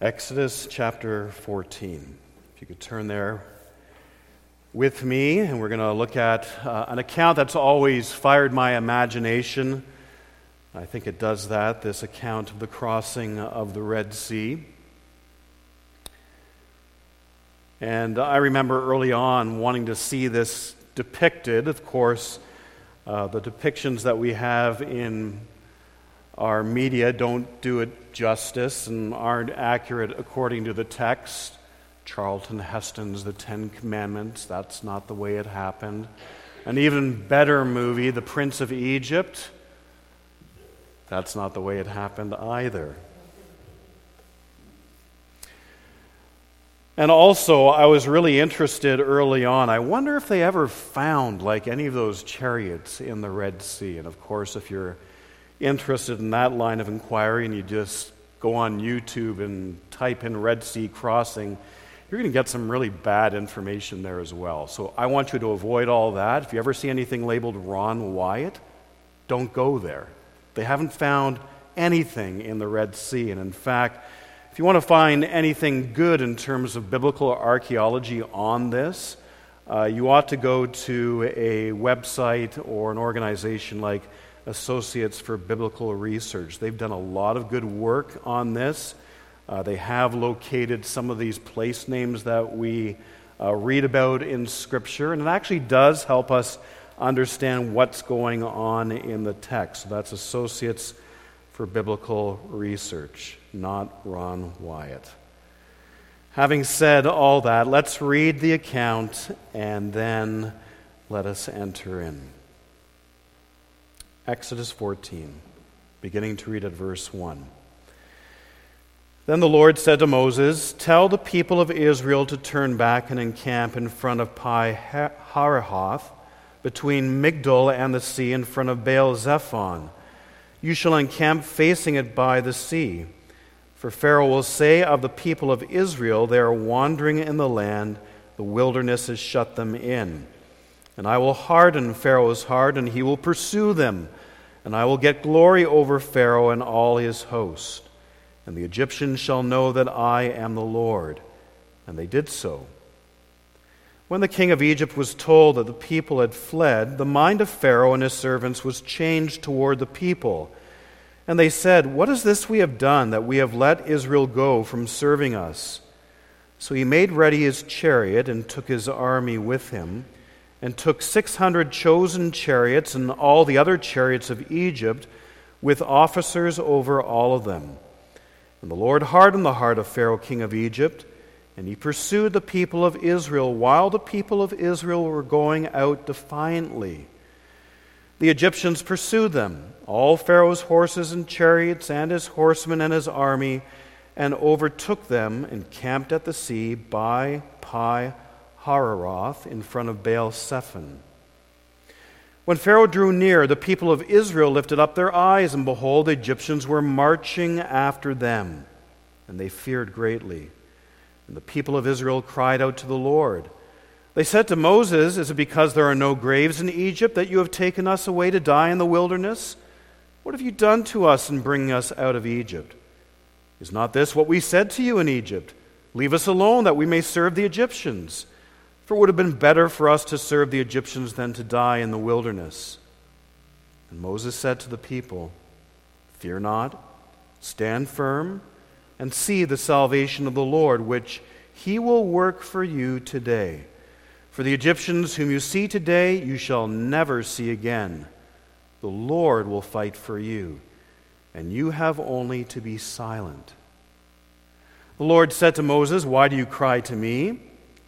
Exodus chapter 14. If you could turn there with me, and we're going to look at uh, an account that's always fired my imagination. I think it does that, this account of the crossing of the Red Sea. And I remember early on wanting to see this depicted. Of course, uh, the depictions that we have in our media don't do it justice and aren't accurate according to the text. Charlton Heston's The Ten Commandments, that's not the way it happened. An even better movie, The Prince of Egypt, that's not the way it happened either. And also, I was really interested early on. I wonder if they ever found like any of those chariots in the Red Sea. And of course, if you're interested in that line of inquiry and you just go on YouTube and type in Red Sea crossing, you're going to get some really bad information there as well. So I want you to avoid all that. If you ever see anything labeled Ron Wyatt, don't go there. They haven't found anything in the Red Sea. And in fact, if you want to find anything good in terms of biblical archaeology on this, uh, you ought to go to a website or an organization like Associates for Biblical Research. They've done a lot of good work on this. Uh, they have located some of these place names that we uh, read about in Scripture, and it actually does help us understand what's going on in the text. So that's Associates for Biblical Research, not Ron Wyatt. Having said all that, let's read the account and then let us enter in. Exodus 14, beginning to read at verse 1. Then the Lord said to Moses, Tell the people of Israel to turn back and encamp in front of Pi Hahiroth, between Migdol and the sea, in front of Baal Zephon. You shall encamp facing it by the sea. For Pharaoh will say of the people of Israel, They are wandering in the land, the wilderness has shut them in. And I will harden Pharaoh's heart, and he will pursue them. And I will get glory over Pharaoh and all his host. And the Egyptians shall know that I am the Lord. And they did so. When the king of Egypt was told that the people had fled, the mind of Pharaoh and his servants was changed toward the people. And they said, What is this we have done that we have let Israel go from serving us? So he made ready his chariot and took his army with him and took 600 chosen chariots and all the other chariots of Egypt, with officers over all of them. And the Lord hardened the heart of Pharaoh, king of Egypt, and he pursued the people of Israel while the people of Israel were going out defiantly. The Egyptians pursued them, all Pharaoh's horses and chariots, and his horsemen and his army, and overtook them and camped at the sea by Pi Hahiroth in front of Baal Zephon. When Pharaoh drew near, the people of Israel lifted up their eyes, and behold, the Egyptians were marching after them, and they feared greatly. And the people of Israel cried out to the Lord. They said to Moses, Is it because there are no graves in Egypt that you have taken us away to die in the wilderness? What have you done to us in bringing us out of Egypt? Is not this what we said to you in Egypt? Leave us alone that we may serve the Egyptians. For it would have been better for us to serve the Egyptians than to die in the wilderness. And Moses said to the people, Fear not, stand firm, and see the salvation of the Lord, which he will work for you today. For the Egyptians whom you see today, you shall never see again. The Lord will fight for you, and you have only to be silent. The Lord said to Moses, Why do you cry to me?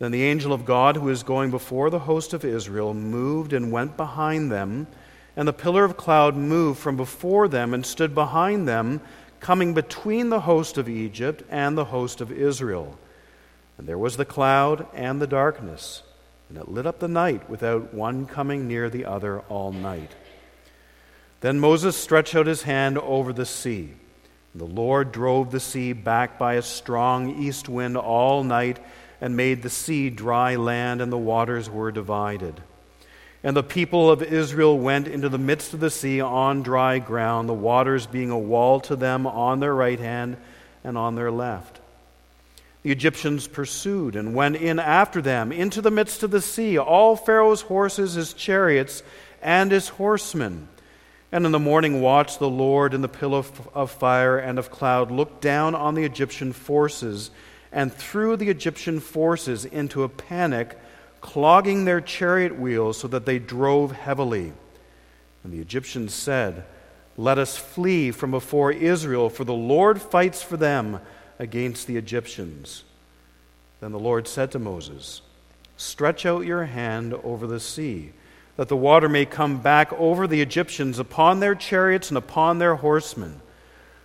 Then the angel of God, who is going before the host of Israel, moved and went behind them, and the pillar of cloud moved from before them and stood behind them, coming between the host of Egypt and the host of Israel. And there was the cloud and the darkness, and it lit up the night without one coming near the other all night. Then Moses stretched out his hand over the sea. And the Lord drove the sea back by a strong east wind all night and made the sea dry land, and the waters were divided. And the people of Israel went into the midst of the sea on dry ground, the waters being a wall to them on their right hand and on their left. The Egyptians pursued and went in after them into the midst of the sea, all Pharaoh's horses, his chariots, and his horsemen. And in the morning watch, the Lord in the pillar of fire and of cloud looked down on the Egyptian forces and threw the Egyptian forces into a panic clogging their chariot wheels so that they drove heavily. And the Egyptians said, Let us flee from before Israel, for the Lord fights for them against the Egyptians. Then the Lord said to Moses, Stretch out your hand over the sea, that the water may come back over the Egyptians upon their chariots and upon their horsemen.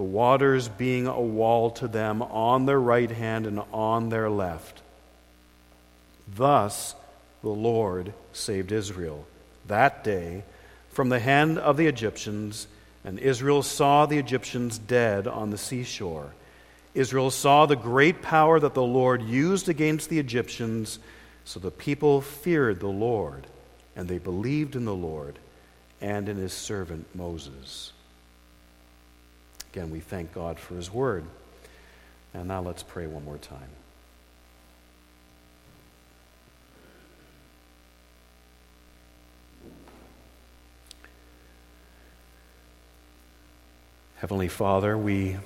the waters being a wall to them on their right hand and on their left. Thus the Lord saved Israel that day from the hand of the Egyptians, and Israel saw the Egyptians dead on the seashore. Israel saw the great power that the Lord used against the Egyptians, so the people feared the Lord, and they believed in the Lord and in his servant Moses. Again, we thank God for his word. And now let's pray one more time. Heavenly Father, we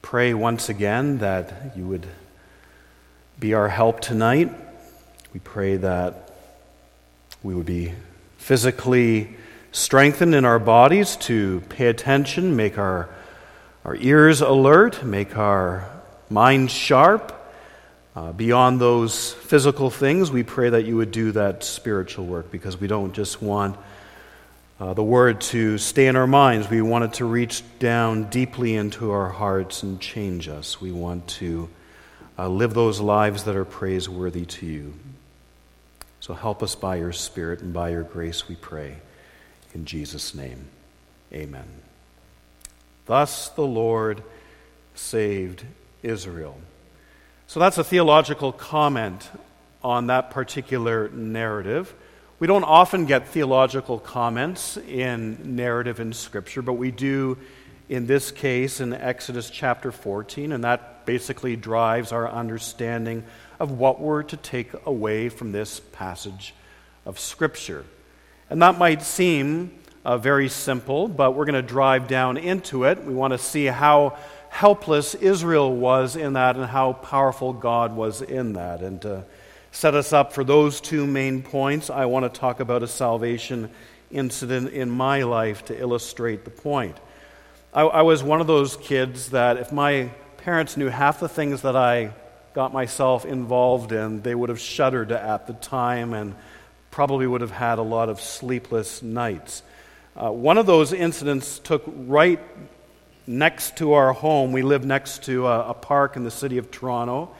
pray once again that you would be our help tonight. We pray that we would be physically strengthened in our bodies to pay attention, make our, our ears alert, make our minds sharp. Uh, beyond those physical things, we pray that you would do that spiritual work because we don't just want uh, the word to stay in our minds. We want it to reach down deeply into our hearts and change us. We want to uh, live those lives that are praiseworthy to you. So help us by your Spirit and by your grace, we pray. In Jesus' name, amen. Thus the Lord saved Israel. So that's a theological comment on that particular narrative. We don't often get theological comments in narrative in Scripture, but we do in this case in Exodus chapter 14, and that basically drives our understanding of what we're to take away from this passage of Scripture. And that might seem uh, very simple, but we're going to drive down into it. We want to see how helpless Israel was in that and how powerful God was in that. And to set us up for those two main points, I want to talk about a salvation incident in my life to illustrate the point. I, I, was one of those kids that if my parents knew half the things that I got myself involved in, they would have shuddered at the time and probably would have had a lot of sleepless nights. Uh, one of those incidents took right next to our home. We lived next to a, a park in the city of Toronto.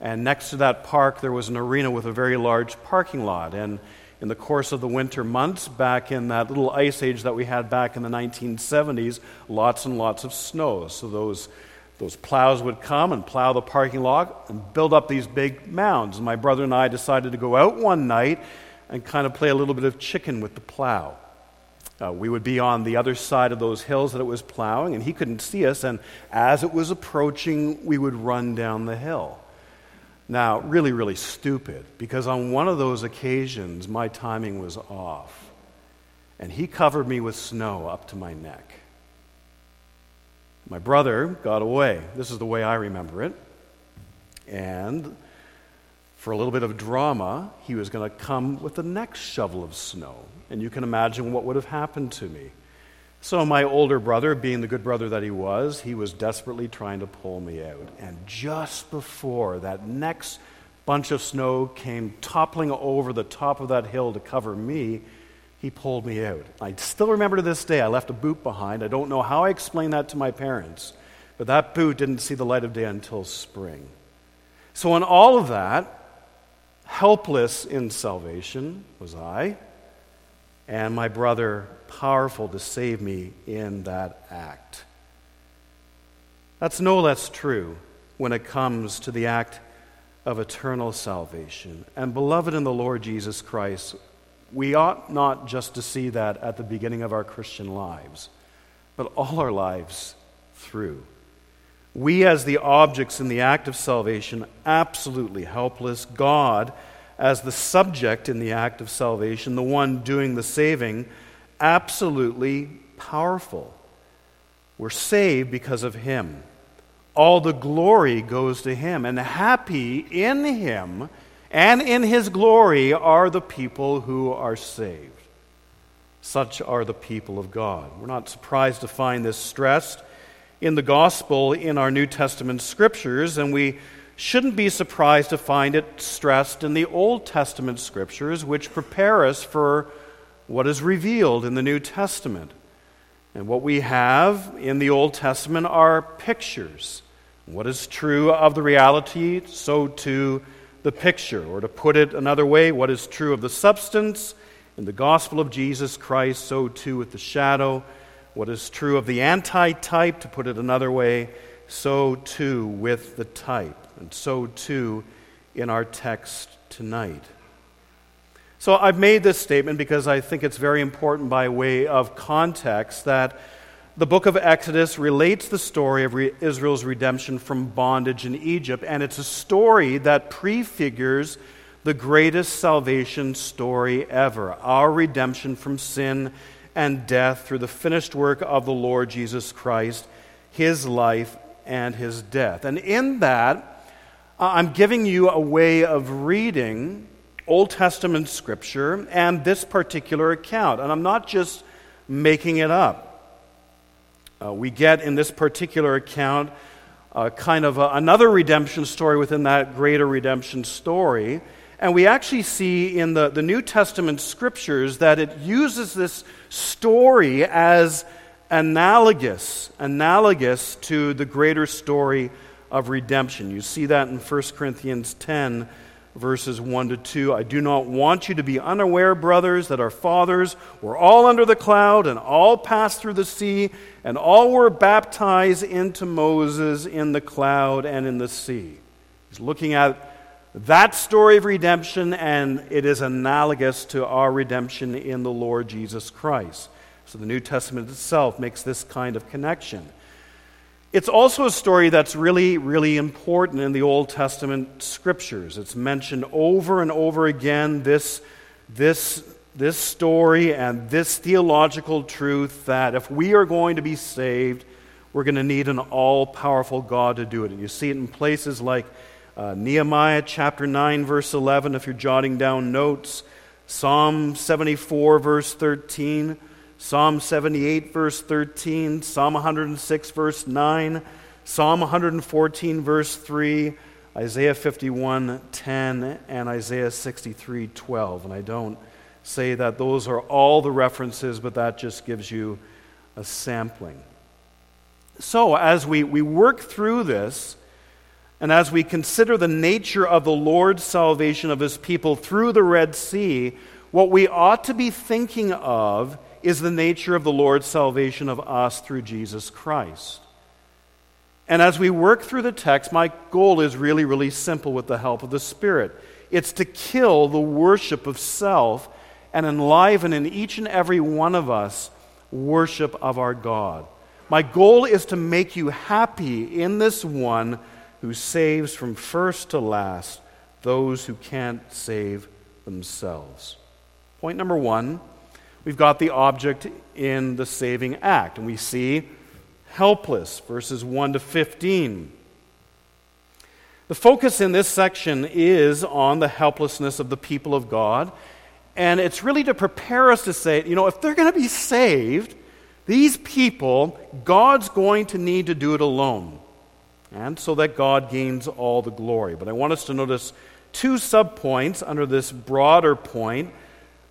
And next to that park, there was an arena with a very large parking lot. And in the course of the winter months, back in that little ice age that we had back in the 1970s, lots and lots of snow. So those, those plows would come and plow the parking lot and build up these big mounds. And my brother and I decided to go out one night and kind of play a little bit of chicken with the plow. Uh, we would be on the other side of those hills that it was plowing, and he couldn't see us. And as it was approaching, we would run down the hill. Now, really, really stupid, because on one of those occasions, my timing was off, and he covered me with snow up to my neck. My brother got away. This is the way I remember it. And for a little bit of drama, he was going to come with the next shovel of snow. And you can imagine what would have happened to me. So, my older brother, being the good brother that he was, he was desperately trying to pull me out. And just before that next bunch of snow came toppling over the top of that hill to cover me, he pulled me out. I still remember to this day, I left a boot behind. I don't know how I explained that to my parents, but that boot didn't see the light of day until spring. So, in all of that, helpless in salvation was I, and my brother powerful to save me in that act. That's no less true when it comes to the act of eternal salvation. And beloved in the Lord Jesus Christ, we ought not just to see that at the beginning of our Christian lives, but all our lives through. We, as the objects in the act of salvation, absolutely helpless. God, as the subject in the act of salvation, the one doing the saving, absolutely powerful. We're saved because of Him. All the glory goes to Him, and happy in Him and in his glory are the people who are saved. Such are the people of God. We're not surprised to find this stressed in the gospel in our New Testament scriptures, and we shouldn't be surprised to find it stressed in the Old Testament scriptures, which prepare us for what is revealed in the New Testament. And what we have in the Old Testament are pictures. What is true of the reality, so too the picture. Or to put it another way, what is true of the substance in the gospel of Jesus Christ, so too with the shadow. What is true of the anti type, to put it another way, so too with the type. And so too in our text tonight. So I've made this statement because I think it's very important by way of context that the book of Exodus relates the story of re- Israel's redemption from bondage in Egypt, and it's a story that prefigures the greatest salvation story ever our redemption from sin and death through the finished work of the Lord Jesus Christ, his life and his death. And in that, I'm giving you a way of reading Old Testament scripture and this particular account. And I'm not just making it up. Uh, we get in this particular account uh, kind of a, another redemption story within that greater redemption story. And we actually see in the, the New Testament scriptures that it uses this story as analogous, analogous to the greater story of redemption. You see that in 1 Corinthians 10, verses 1 to 2. I do not want you to be unaware, brothers, that our fathers were all under the cloud and all passed through the sea, and all were baptized into Moses in the cloud and in the sea. He's looking at that story of redemption, and it is analogous to our redemption in the Lord Jesus Christ. So the New Testament itself makes this kind of connection. It's also a story that's really, really important in the Old Testament scriptures. It's mentioned over and over again this, this, this story and this theological truth that if we are going to be saved, we're going to need an all powerful God to do it. And you see it in places like uh, Nehemiah chapter 9, verse 11, if you're jotting down notes, Psalm 74, verse 13. Psalm 78, verse 13, Psalm 106, verse 9, Psalm 114, verse 3, Isaiah 51, 10, and Isaiah 63, 12. And I don't say that those are all the references, but that just gives you a sampling. So, as we, we work through this, and as we consider the nature of the Lord's salvation of his people through the Red Sea, what we ought to be thinking of is the nature of the Lord's salvation of us through Jesus Christ. And as we work through the text, my goal is really, really simple with the help of the Spirit. It's to kill the worship of self and enliven in each and every one of us worship of our God. My goal is to make you happy in this one who saves from first to last those who can't save themselves. Point number one We've got the object in the saving act, and we see helpless, verses 1 to 15. The focus in this section is on the helplessness of the people of God. And it's really to prepare us to say, you know, if they're going to be saved, these people, God's going to need to do it alone. And so that God gains all the glory. But I want us to notice two subpoints under this broader point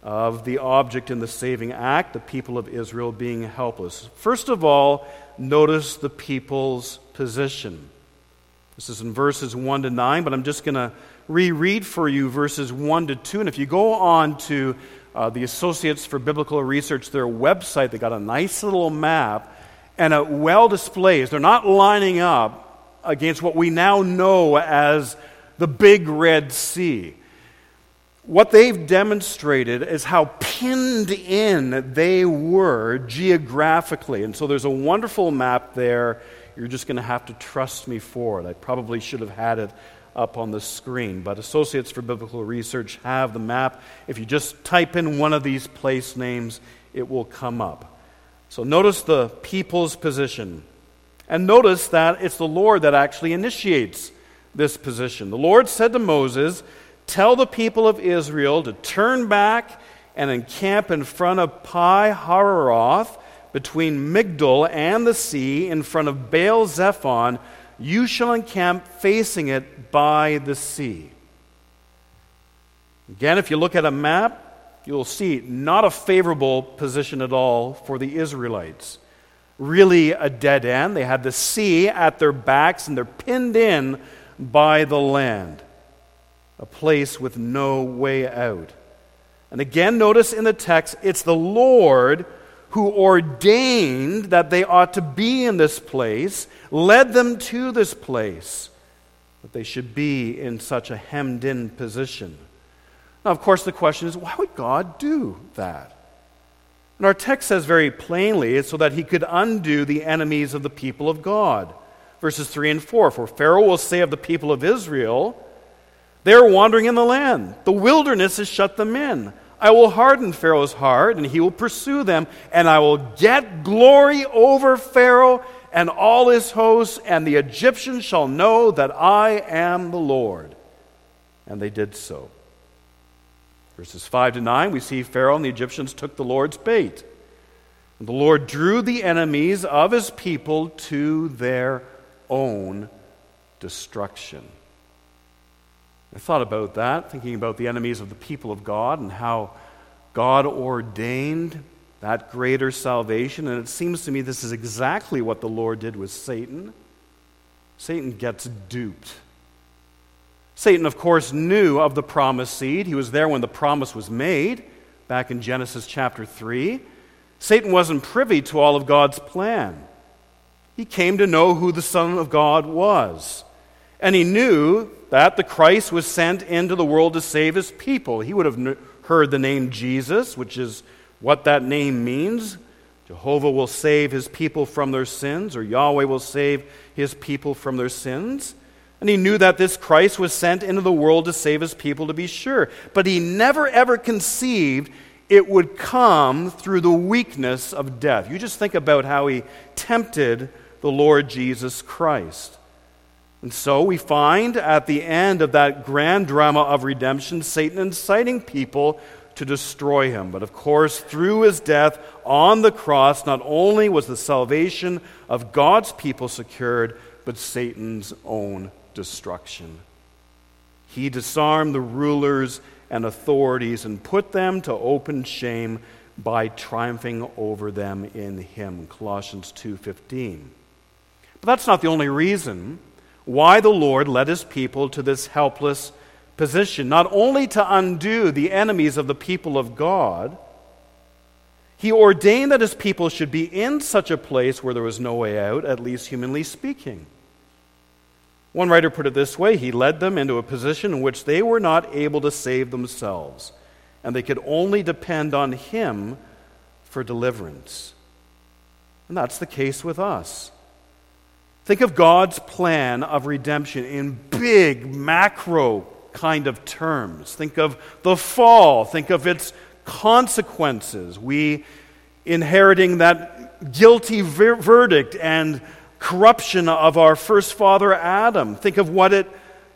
of the object in the saving act, the people of Israel being helpless. First of all, notice the people's position. This is in verses 1 to 9, but I'm just going to reread for you verses 1 to 2. And if you go on to uh, the Associates for Biblical Research, their website, they got a nice little map and it well displays. They're not lining up against what we now know as the Big Red Sea. What they've demonstrated is how pinned in they were geographically. And so there's a wonderful map there you're just going to have to trust me for it. I probably should have had it up on the screen, but Associates for Biblical Research have the map. If you just type in one of these place names, it will come up. So notice the people's position. And notice that it's the Lord that actually initiates this position. The Lord said to Moses, Tell the people of Israel to turn back and encamp in front of Pi Hahiroth between Migdol and the sea in front of Baal Zephon, you shall encamp facing it by the sea. Again, if you look at a map, you'll see not a favorable position at all for the Israelites. Really a dead end. They had the sea at their backs and they're pinned in by the land, a place with no way out. And again, notice in the text, it's the Lord who ordained that they ought to be in this place, led them to this place, that they should be in such a hemmed in position. Now, of course, the question is why would God do that? And our text says very plainly it's so that he could undo the enemies of the people of God. Verses 3 and 4 For Pharaoh will say of the people of Israel, they are wandering in the land, the wilderness has shut them in. I will harden Pharaoh's heart, and he will pursue them, and I will get glory over Pharaoh and all his hosts, and the Egyptians shall know that I am the Lord. And they did so. Verses 5 to 9, we see Pharaoh and the Egyptians took the Lord's bait. And the Lord drew the enemies of his people to their own destruction. I thought about that, thinking about the enemies of the people of God and how God ordained that greater salvation. And it seems to me this is exactly what the Lord did with Satan. Satan gets duped. Satan, of course, knew of the promised seed. He was there when the promise was made, back in Genesis chapter 3. Satan wasn't privy to all of God's plan. He came to know who the Son of God was. And he knew that the Christ was sent into the world to save his people. He would have heard the name Jesus, which is what that name means. Jehovah will save his people from their sins, or Yahweh will save his people from their sins. And he knew that this Christ was sent into the world to save his people, to be sure. But he never ever conceived it would come through the weakness of death. You just think about how he tempted the Lord Jesus Christ. And so we find at the end of that grand drama of redemption, Satan inciting people to destroy him. But of course, through his death on the cross, not only was the salvation of God's people secured, but Satan's own destruction. He disarmed the rulers and authorities and put them to open shame by triumphing over them in him. Colossians 2:15. But that's not the only reason why the Lord led his people to this helpless position, not only to undo the enemies of the people of God, he ordained that his people should be in such a place where there was no way out, at least humanly speaking. One writer put it this way He led them into a position in which they were not able to save themselves, and they could only depend on Him for deliverance. And that's the case with us. Think of God's plan of redemption in big, macro kind of terms. Think of the fall. Think of its consequences. We inheriting that guilty ver- verdict and corruption of our first father Adam. Think of what it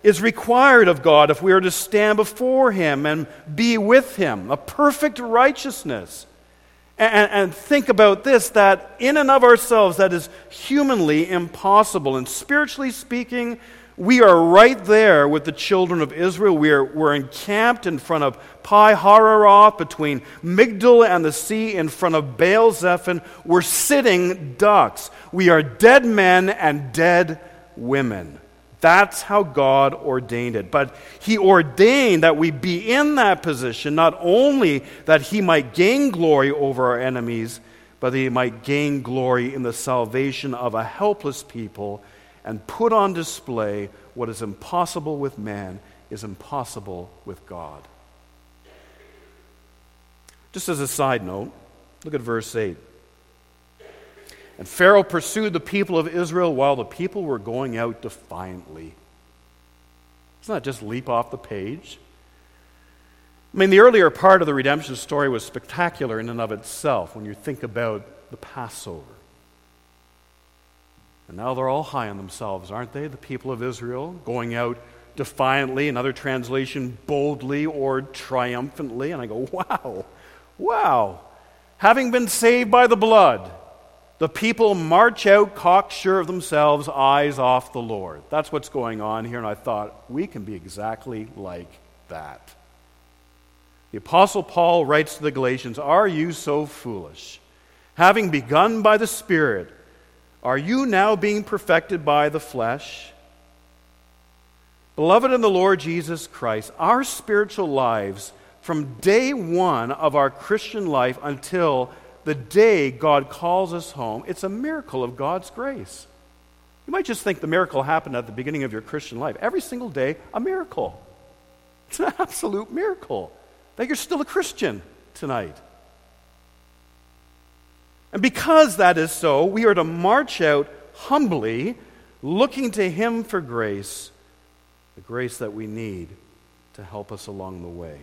is required of God if we are to stand before Him and be with Him a perfect righteousness. And, and, think about this that in and of ourselves, that is humanly impossible. And spiritually speaking, we are right there with the children of Israel. We are, we're encamped in front of Pi Hahiroth, between Migdol and the sea, in front of Baal Zephon. We're sitting ducks. We are dead men and dead women. That's how God ordained it. But He ordained that we be in that position, not only that He might gain glory over our enemies, but that He might gain glory in the salvation of a helpless people and put on display what is impossible with man is impossible with God. Just as a side note, look at verse 8. And Pharaoh pursued the people of Israel while the people were going out defiantly. Doesn't that just leap off the page? I mean, the earlier part of the redemption story was spectacular in and of itself when you think about the Passover. And now they're all high on themselves, aren't they? The people of Israel going out defiantly, another translation, boldly or triumphantly. And I go, wow, wow. Having been saved by the blood, the people march out cocksure of themselves, eyes off the Lord. That's what's going on here, and I thought, we can be exactly like that. The Apostle Paul writes to the Galatians Are you so foolish? Having begun by the Spirit, are you now being perfected by the flesh? Beloved in the Lord Jesus Christ, our spiritual lives from day one of our Christian life until the day God calls us home, it's a miracle of God's grace. You might just think the miracle happened at the beginning of your Christian life. Every single day, a miracle. It's an absolute miracle that you're still a Christian tonight. And because that is so, we are to march out humbly, looking to Him for grace, the grace that we need to help us along the way.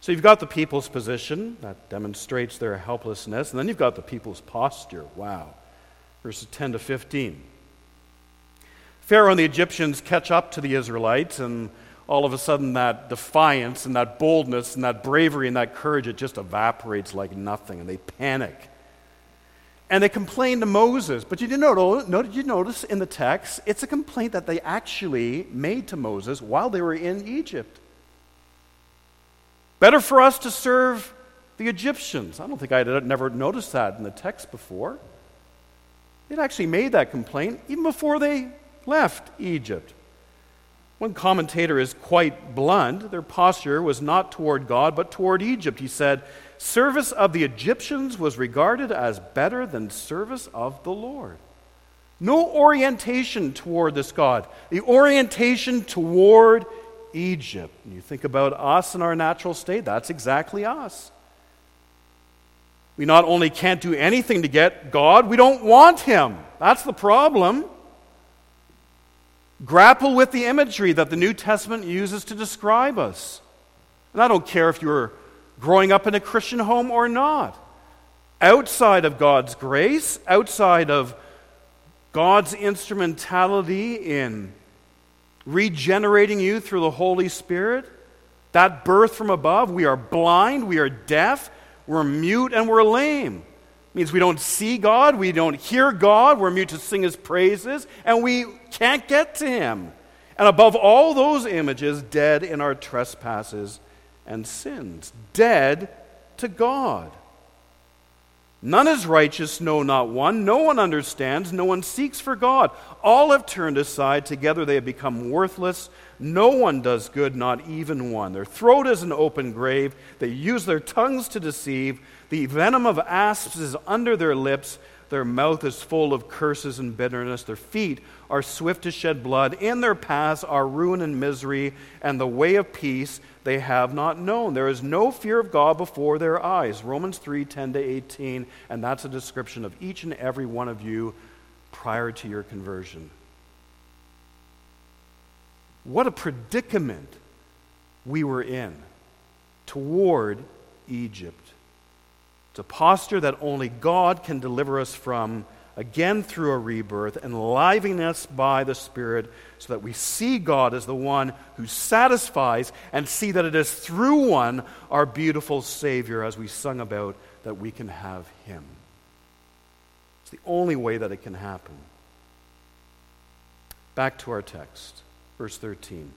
So you've got the people's position, that demonstrates their helplessness, and then you've got the people's posture. Wow. Verses 10 to 15. Pharaoh and the Egyptians catch up to the Israelites, and all of a sudden that defiance and that boldness and that bravery and that courage, it just evaporates like nothing, and they panic. And they complain to Moses. But you did, notice, did you notice in the text, it's a complaint that they actually made to Moses while they were in Egypt. Better for us to serve the Egyptians. I don't think I had never noticed that in the text before. They'd actually made that complaint even before they left Egypt. One commentator is quite blunt. Their posture was not toward God, but toward Egypt. He said, Service of the Egyptians was regarded as better than service of the Lord. No orientation toward this God. The orientation toward Egypt. You think about us in our natural state, that's exactly us. We not only can't do anything to get God, we don't want Him. That's the problem. Grapple with the imagery that the New Testament uses to describe us. And I don't care if you're growing up in a Christian home or not. Outside of God's grace, outside of God's instrumentality in regenerating you through the Holy Spirit, that birth from above, we are blind, we are deaf, we're mute, and we're lame. It means we don't see God, we don't hear God, we're mute to sing His praises, and we can't get to Him. And above all those images, dead in our trespasses and sins, dead to God. None is righteous, no, not one. No one understands, no one seeks for God. All have turned aside, together they have become worthless. No one does good, not even one. Their throat is an open grave. They use their tongues to deceive. The venom of asps is under their lips. Their mouth is full of curses and bitterness. Their feet are swift to shed blood. In their paths are ruin and misery, and the way of peace they have not known. There is no fear of God before their eyes. Romans 3 10 to 18, and that's a description of each and every one of you prior to your conversion. What a predicament we were in toward Egypt. It's a posture that only God can deliver us from, again through a rebirth, enlivening us by the Spirit, so that we see God as the one who satisfies and see that it is through one, our beautiful Savior, as we sung about, that we can have Him. It's the only way that it can happen. Back to our text, verse 13.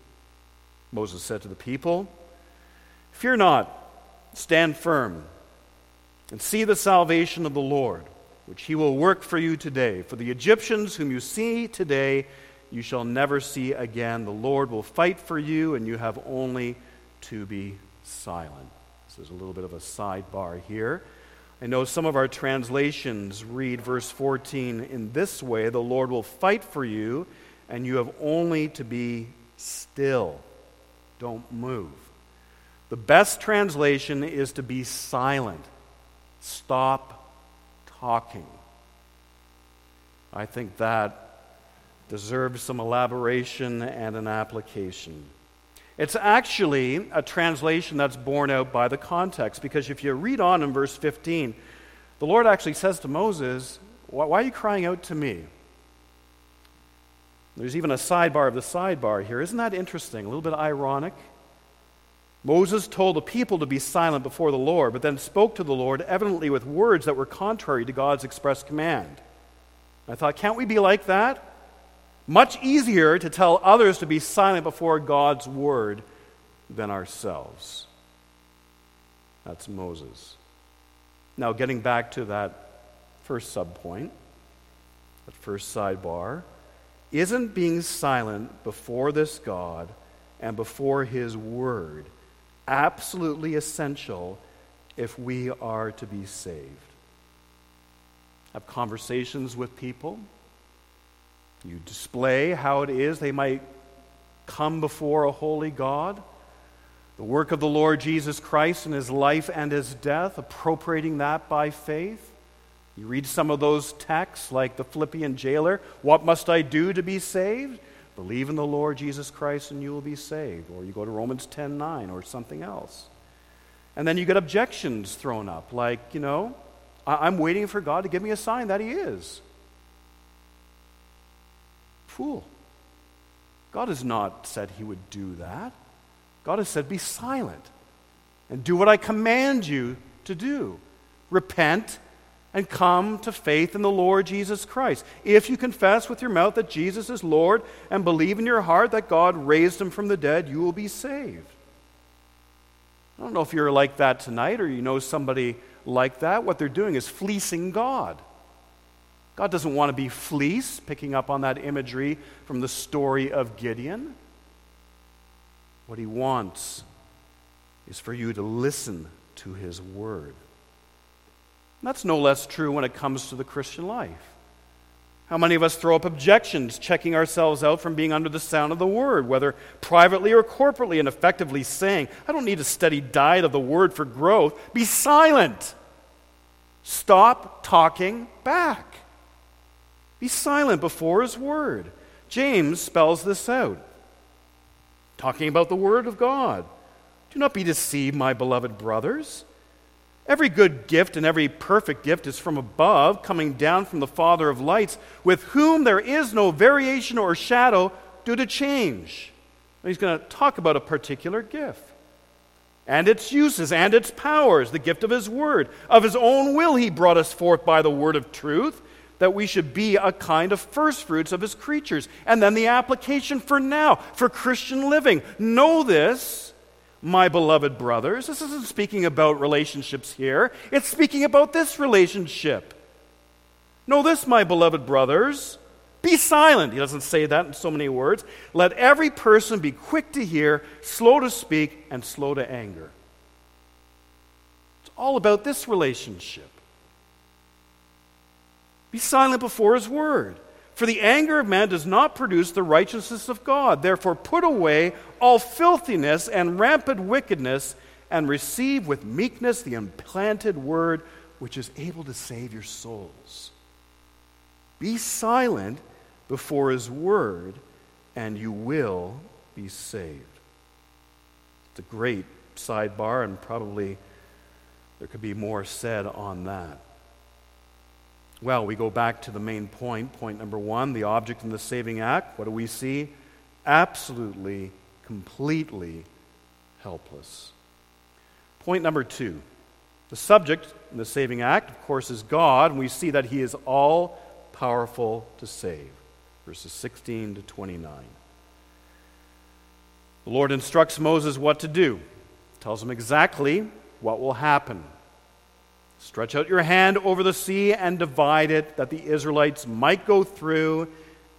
Moses said to the people, Fear not, stand firm and see the salvation of the Lord, which he will work for you today. For the Egyptians whom you see today, you shall never see again. The Lord will fight for you, and you have only to be silent. This is a little bit of a sidebar here. I know some of our translations read verse 14 in this way The Lord will fight for you, and you have only to be still. Don't move. The best translation is to be silent. Stop talking. I think that deserves some elaboration and an application. It's actually a translation that's borne out by the context because if you read on in verse 15, the Lord actually says to Moses, Why are you crying out to me? There's even a sidebar of the sidebar here. Isn't that interesting? A little bit ironic. Moses told the people to be silent before the Lord, but then spoke to the Lord evidently with words that were contrary to God's express command. I thought, can't we be like that? Much easier to tell others to be silent before God's word than ourselves. That's Moses. Now, getting back to that first subpoint, that first sidebar, isn't being silent before this God and before His Word absolutely essential if we are to be saved. Have conversations with people. You display how it is they might come before a holy God. The work of the Lord Jesus Christ in his life and his death, appropriating that by faith. You read some of those texts, like the Philippian jailer What must I do to be saved? Believe in the Lord Jesus Christ and you will be saved. Or you go to Romans 10 9 or something else. And then you get objections thrown up, like, you know, I'm waiting for God to give me a sign that He is. Fool. God has not said He would do that. God has said, be silent and do what I command you to do. Repent and come to faith in the Lord Jesus Christ. If you confess with your mouth that Jesus is Lord and believe in your heart that God raised him from the dead, you will be saved. I don't know if you're like that tonight or you know somebody like that. What they're doing is fleecing God. God doesn't want to be fleeced, picking up on that imagery from the story of Gideon. What he wants is for you to listen to his word. That's no less true when it comes to the Christian life. How many of us throw up objections, checking ourselves out from being under the sound of the word, whether privately or corporately, and effectively saying, I don't need a steady diet of the word for growth. Be silent. Stop talking back. Be silent before his word. James spells this out, talking about the word of God. Do not be deceived, my beloved brothers. Every good gift and every perfect gift is from above, coming down from the Father of lights, with whom there is no variation or shadow due to change. he's going to talk about a particular gift and its uses and its powers, the gift of his word. Of his own will, he brought us forth by the word of truth, that we should be a kind of firstfruits of his creatures. And then the application for now, for Christian living. Know this my beloved brothers. This isn't speaking about relationships here, it's speaking about this relationship. Know this, my beloved brothers. Be silent. He doesn't say that in so many words. Let every person be quick to hear, slow to speak, and slow to anger. It's all about this relationship. Be silent before his word. For the anger of man does not produce the righteousness of God. Therefore, put away all filthiness and rampant wickedness, and receive with meekness the implanted word which is able to save your souls. Be silent before his word, and you will be saved. It's a great sidebar and probably There could be more said on that. Well, we go back to the main point, point number one the object in the saving act. What do we see? Absolutely, completely helpless. Point number two the subject in the saving act, of course, is God, and we see that He is all powerful to save. Verses 16 to 29. The Lord instructs Moses what to do, tells him exactly what will happen. Stretch out your hand over the sea and divide it, that the Israelites might go through,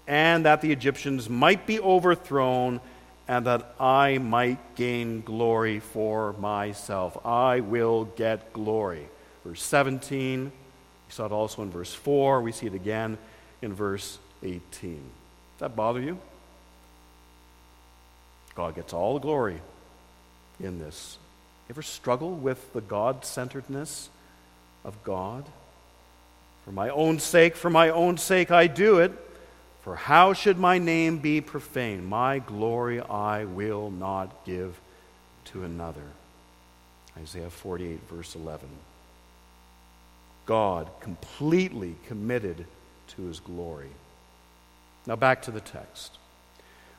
and that the Egyptians might be overthrown, and that I might gain glory for myself. I will get glory. Verse 17. We saw it also in verse 4. We see it again in verse 18. Does that bother you? God gets all the glory in this. You ever struggle with the God centeredness of God? For my own sake, for my own sake, I do it. For how should my name be profaned? My glory I will not give to another. Isaiah 48, verse 11. God completely committed to his glory. Now back to the text.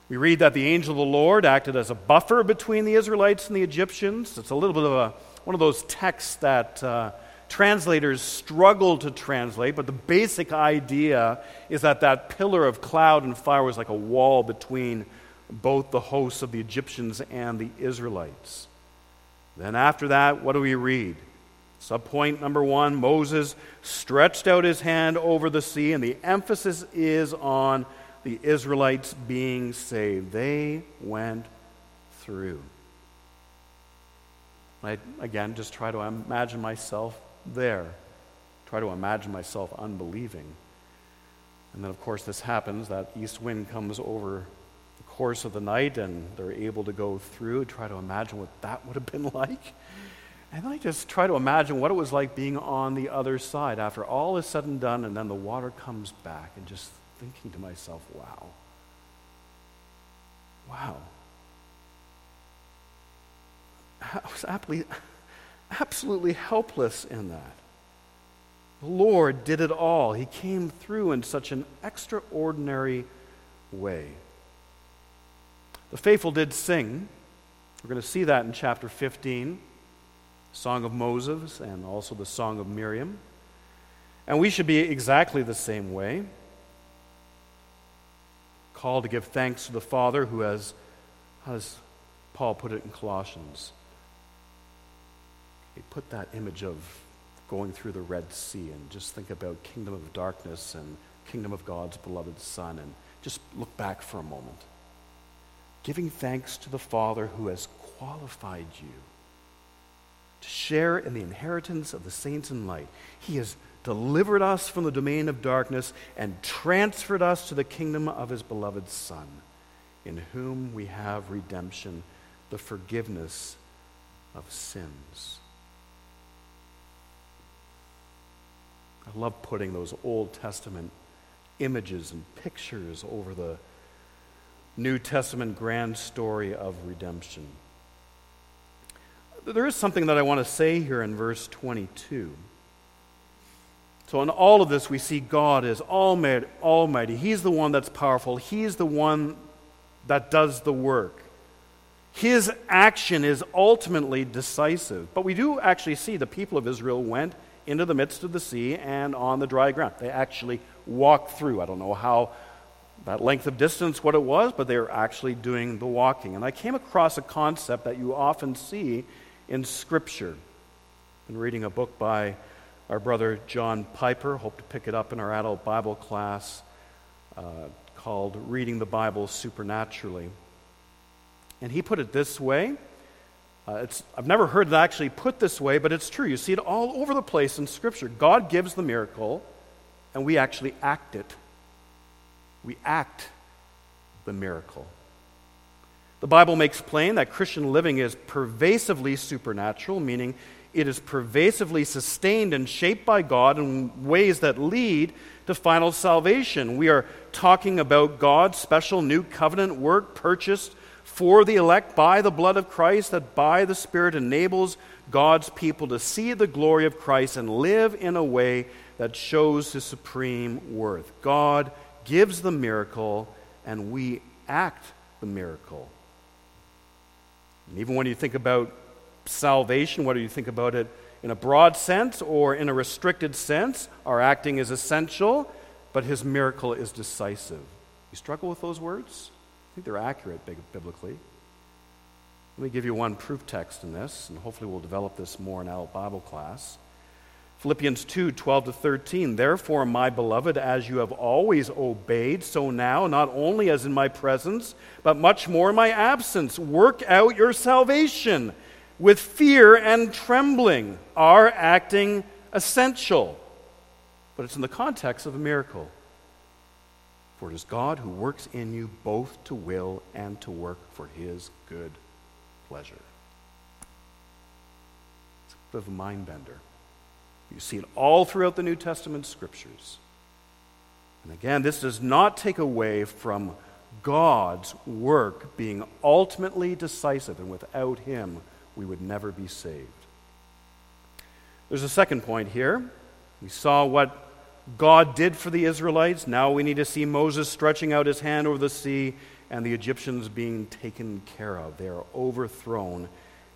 We read that the angel of the Lord acted as a buffer between the Israelites and the Egyptians. It's a little bit of a, one of those texts that uh, translators struggle to translate, but the basic idea is that that pillar of cloud and fire was like a wall between both the hosts of the Egyptians and the Israelites. Then, after that, what do we read? Subpoint number one Moses stretched out his hand over the sea, and the emphasis is on the Israelites being saved. They went through. I, again, just try to imagine myself there. Try to imagine myself unbelieving. And then, of course, this happens that east wind comes over the course of the night and they're able to go through. Try to imagine what that would have been like. And then I just try to imagine what it was like being on the other side after all is said and done, and then the water comes back, and just thinking to myself, wow. Wow. I was aptly absolutely helpless in that. The Lord did it all. He came through in such an extraordinary way. The faithful did sing. We're going to see that in chapter 15, Song of Moses, and also the Song of Miriam. And we should be exactly the same way. Called to give thanks to the Father who has, as Paul put it in Colossians, put that image of going through the Red Sea and just think about kingdom of darkness and kingdom of God's beloved Son and just look back for a moment. Giving thanks to the Father who has qualified you to share in the inheritance of the saints in light. He has delivered us from the domain of darkness and transferred us to the kingdom of his beloved Son, in whom we have redemption, the forgiveness of sins. I love putting those Old Testament images and pictures over the New Testament grand story of redemption. There is something that I want to say here in verse 22. So, in all of this, we see God is almighty. He's the one that's powerful, He's the one that does the work. His action is ultimately decisive. But we do actually see the people of Israel went into the midst of the sea and on the dry ground. They actually walked through. I don't know how that length of distance what it was, but they were actually doing the walking. And I came across a concept that you often see in Scripture. I've been reading a book by our brother John Piper. Hope to pick it up in our adult Bible class uh, called Reading the Bible Supernaturally. And he put it this way uh, I've never heard it actually put this way, but it's true. You see it all over the place in Scripture. God gives the miracle, and we actually act it. We act the miracle. The Bible makes plain that Christian living is pervasively supernatural, meaning it is pervasively sustained and shaped by God in ways that lead to final salvation. We are talking about God's special new covenant work purchased for the elect by the blood of Christ, that by the Spirit enables God's people to see the glory of Christ and live in a way that shows his supreme worth. God gives the miracle, and we act the miracle. And even when you think about salvation, whether you think about it in a broad sense or in a restricted sense, our acting is essential, but his miracle is decisive. You struggle with those words? I think they're accurate biblically. Let me give you one proof text in this, and hopefully we'll develop this more in our Bible class. Philippians 2 12 to 13. Therefore, my beloved, as you have always obeyed, so now, not only as in my presence, but much more in my absence, work out your salvation with fear and trembling. Our acting essential, but it's in the context of a miracle. For it is God who works in you both to will and to work for his good pleasure. It's a bit of a mind bender. You see it all throughout the New Testament scriptures. And again, this does not take away from God's work being ultimately decisive, and without Him, we would never be saved. There's a second point here. We saw what God did for the Israelites. Now we need to see Moses stretching out his hand over the sea and the Egyptians being taken care of. They are overthrown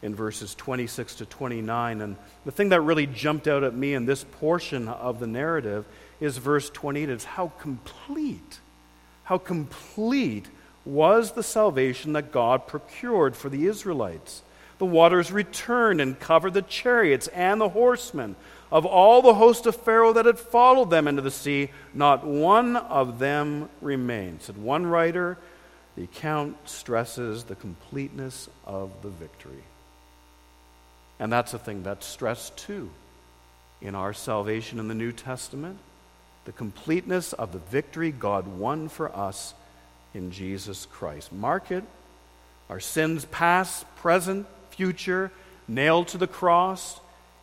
in verses 26 to 29. And the thing that really jumped out at me in this portion of the narrative is verse 28. It's how complete, how complete was the salvation that God procured for the Israelites. The waters returned and covered the chariots and the horsemen. Of all the host of Pharaoh that had followed them into the sea, not one of them remained. Said one writer, the account stresses the completeness of the victory. And that's a thing that's stressed too in our salvation in the New Testament the completeness of the victory God won for us in Jesus Christ. Mark it. Our sins, past, present, future, nailed to the cross.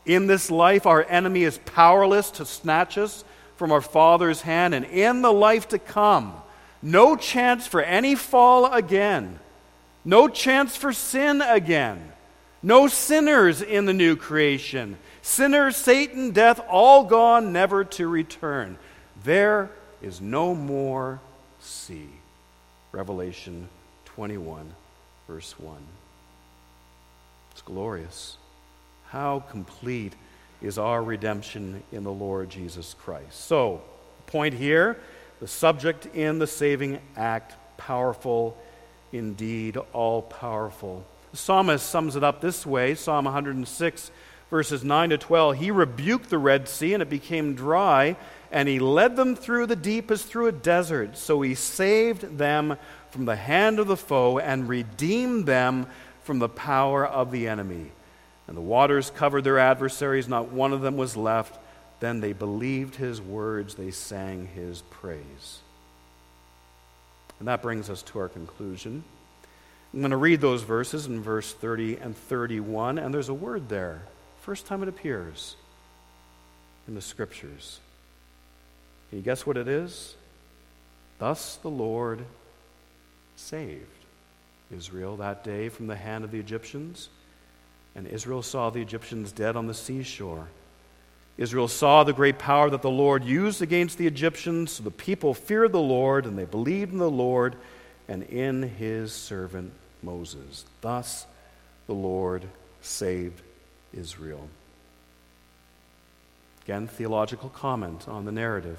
In this life, our enemy is powerless to snatch us from our Father's hand. And in the life to come, no chance for any fall again. No chance for sin again. No sinners in the new creation. Sinners, Satan, death, all gone, never to return. There is no more sea. Revelation 21, verse 1. It's glorious. How complete is our redemption in the Lord Jesus Christ. So, point here the subject in the saving act, powerful indeed, all powerful. The psalmist sums it up this way Psalm 106, verses 9 to 12. He rebuked the Red Sea, and it became dry, and he led them through the deep as through a desert. So he saved them from the hand of the foe and redeemed them from the power of the enemy. And the waters covered their adversaries, not one of them was left. Then they believed his words, they sang his praise. And that brings us to our conclusion. I'm going to read those verses in verse 30 and 31, and there's a word there. First time it appears in the scriptures. Can you guess what it is? Thus the Lord saved Israel that day from the hand of the Egyptians, and Israel saw the Egyptians dead on the seashore. Israel saw the great power that the Lord used against the Egyptians, so the people feared the Lord, and they believed in the Lord and in his servant Moses. Thus the Lord saved Israel. Again, theological comment on the narrative.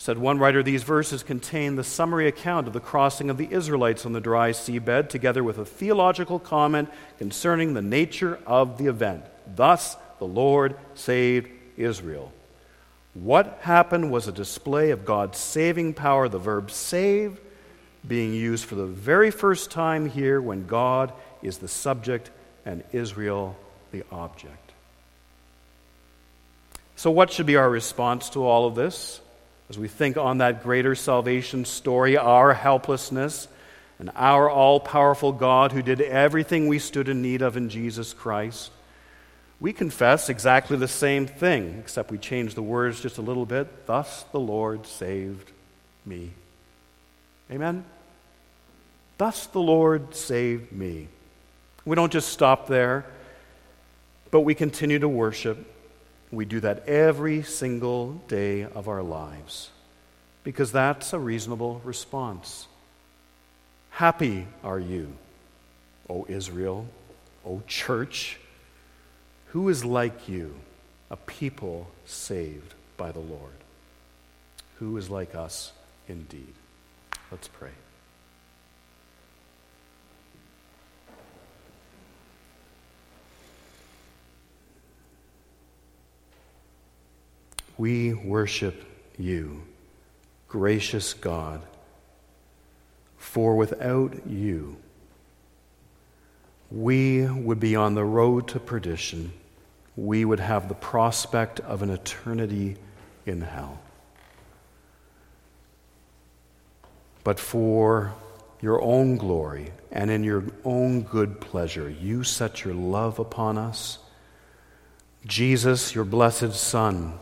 Said one writer, these verses contain the summary account of the crossing of the Israelites on the dry seabed, together with a theological comment concerning the nature of the event. Thus the Lord saved Israel. What happened was a display of God's saving power, the verb save being used for the very first time here when God is the subject and Israel the object. So, what should be our response to all of this? As we think on that greater salvation story, our helplessness, and our all powerful God who did everything we stood in need of in Jesus Christ, we confess exactly the same thing, except we change the words just a little bit. Thus the Lord saved me. Amen? Thus the Lord saved me. We don't just stop there, but we continue to worship. We do that every single day of our lives because that's a reasonable response. Happy are you, O Israel, O church. Who is like you, a people saved by the Lord? Who is like us indeed? Let's pray. We worship you, gracious God, for without you, we would be on the road to perdition. We would have the prospect of an eternity in hell. But for your own glory and in your own good pleasure, you set your love upon us. Jesus, your blessed Son,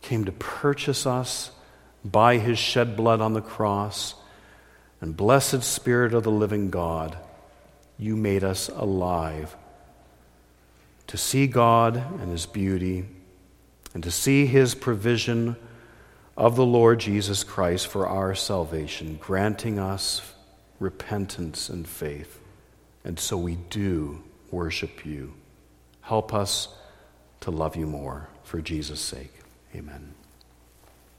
came to purchase us by his shed blood on the cross. And blessed Spirit of the living God, you made us alive to see God and his beauty and to see his provision of the Lord Jesus Christ for our salvation, granting us repentance and faith. And so we do worship you. Help us to love you more for Jesus' sake. Amen.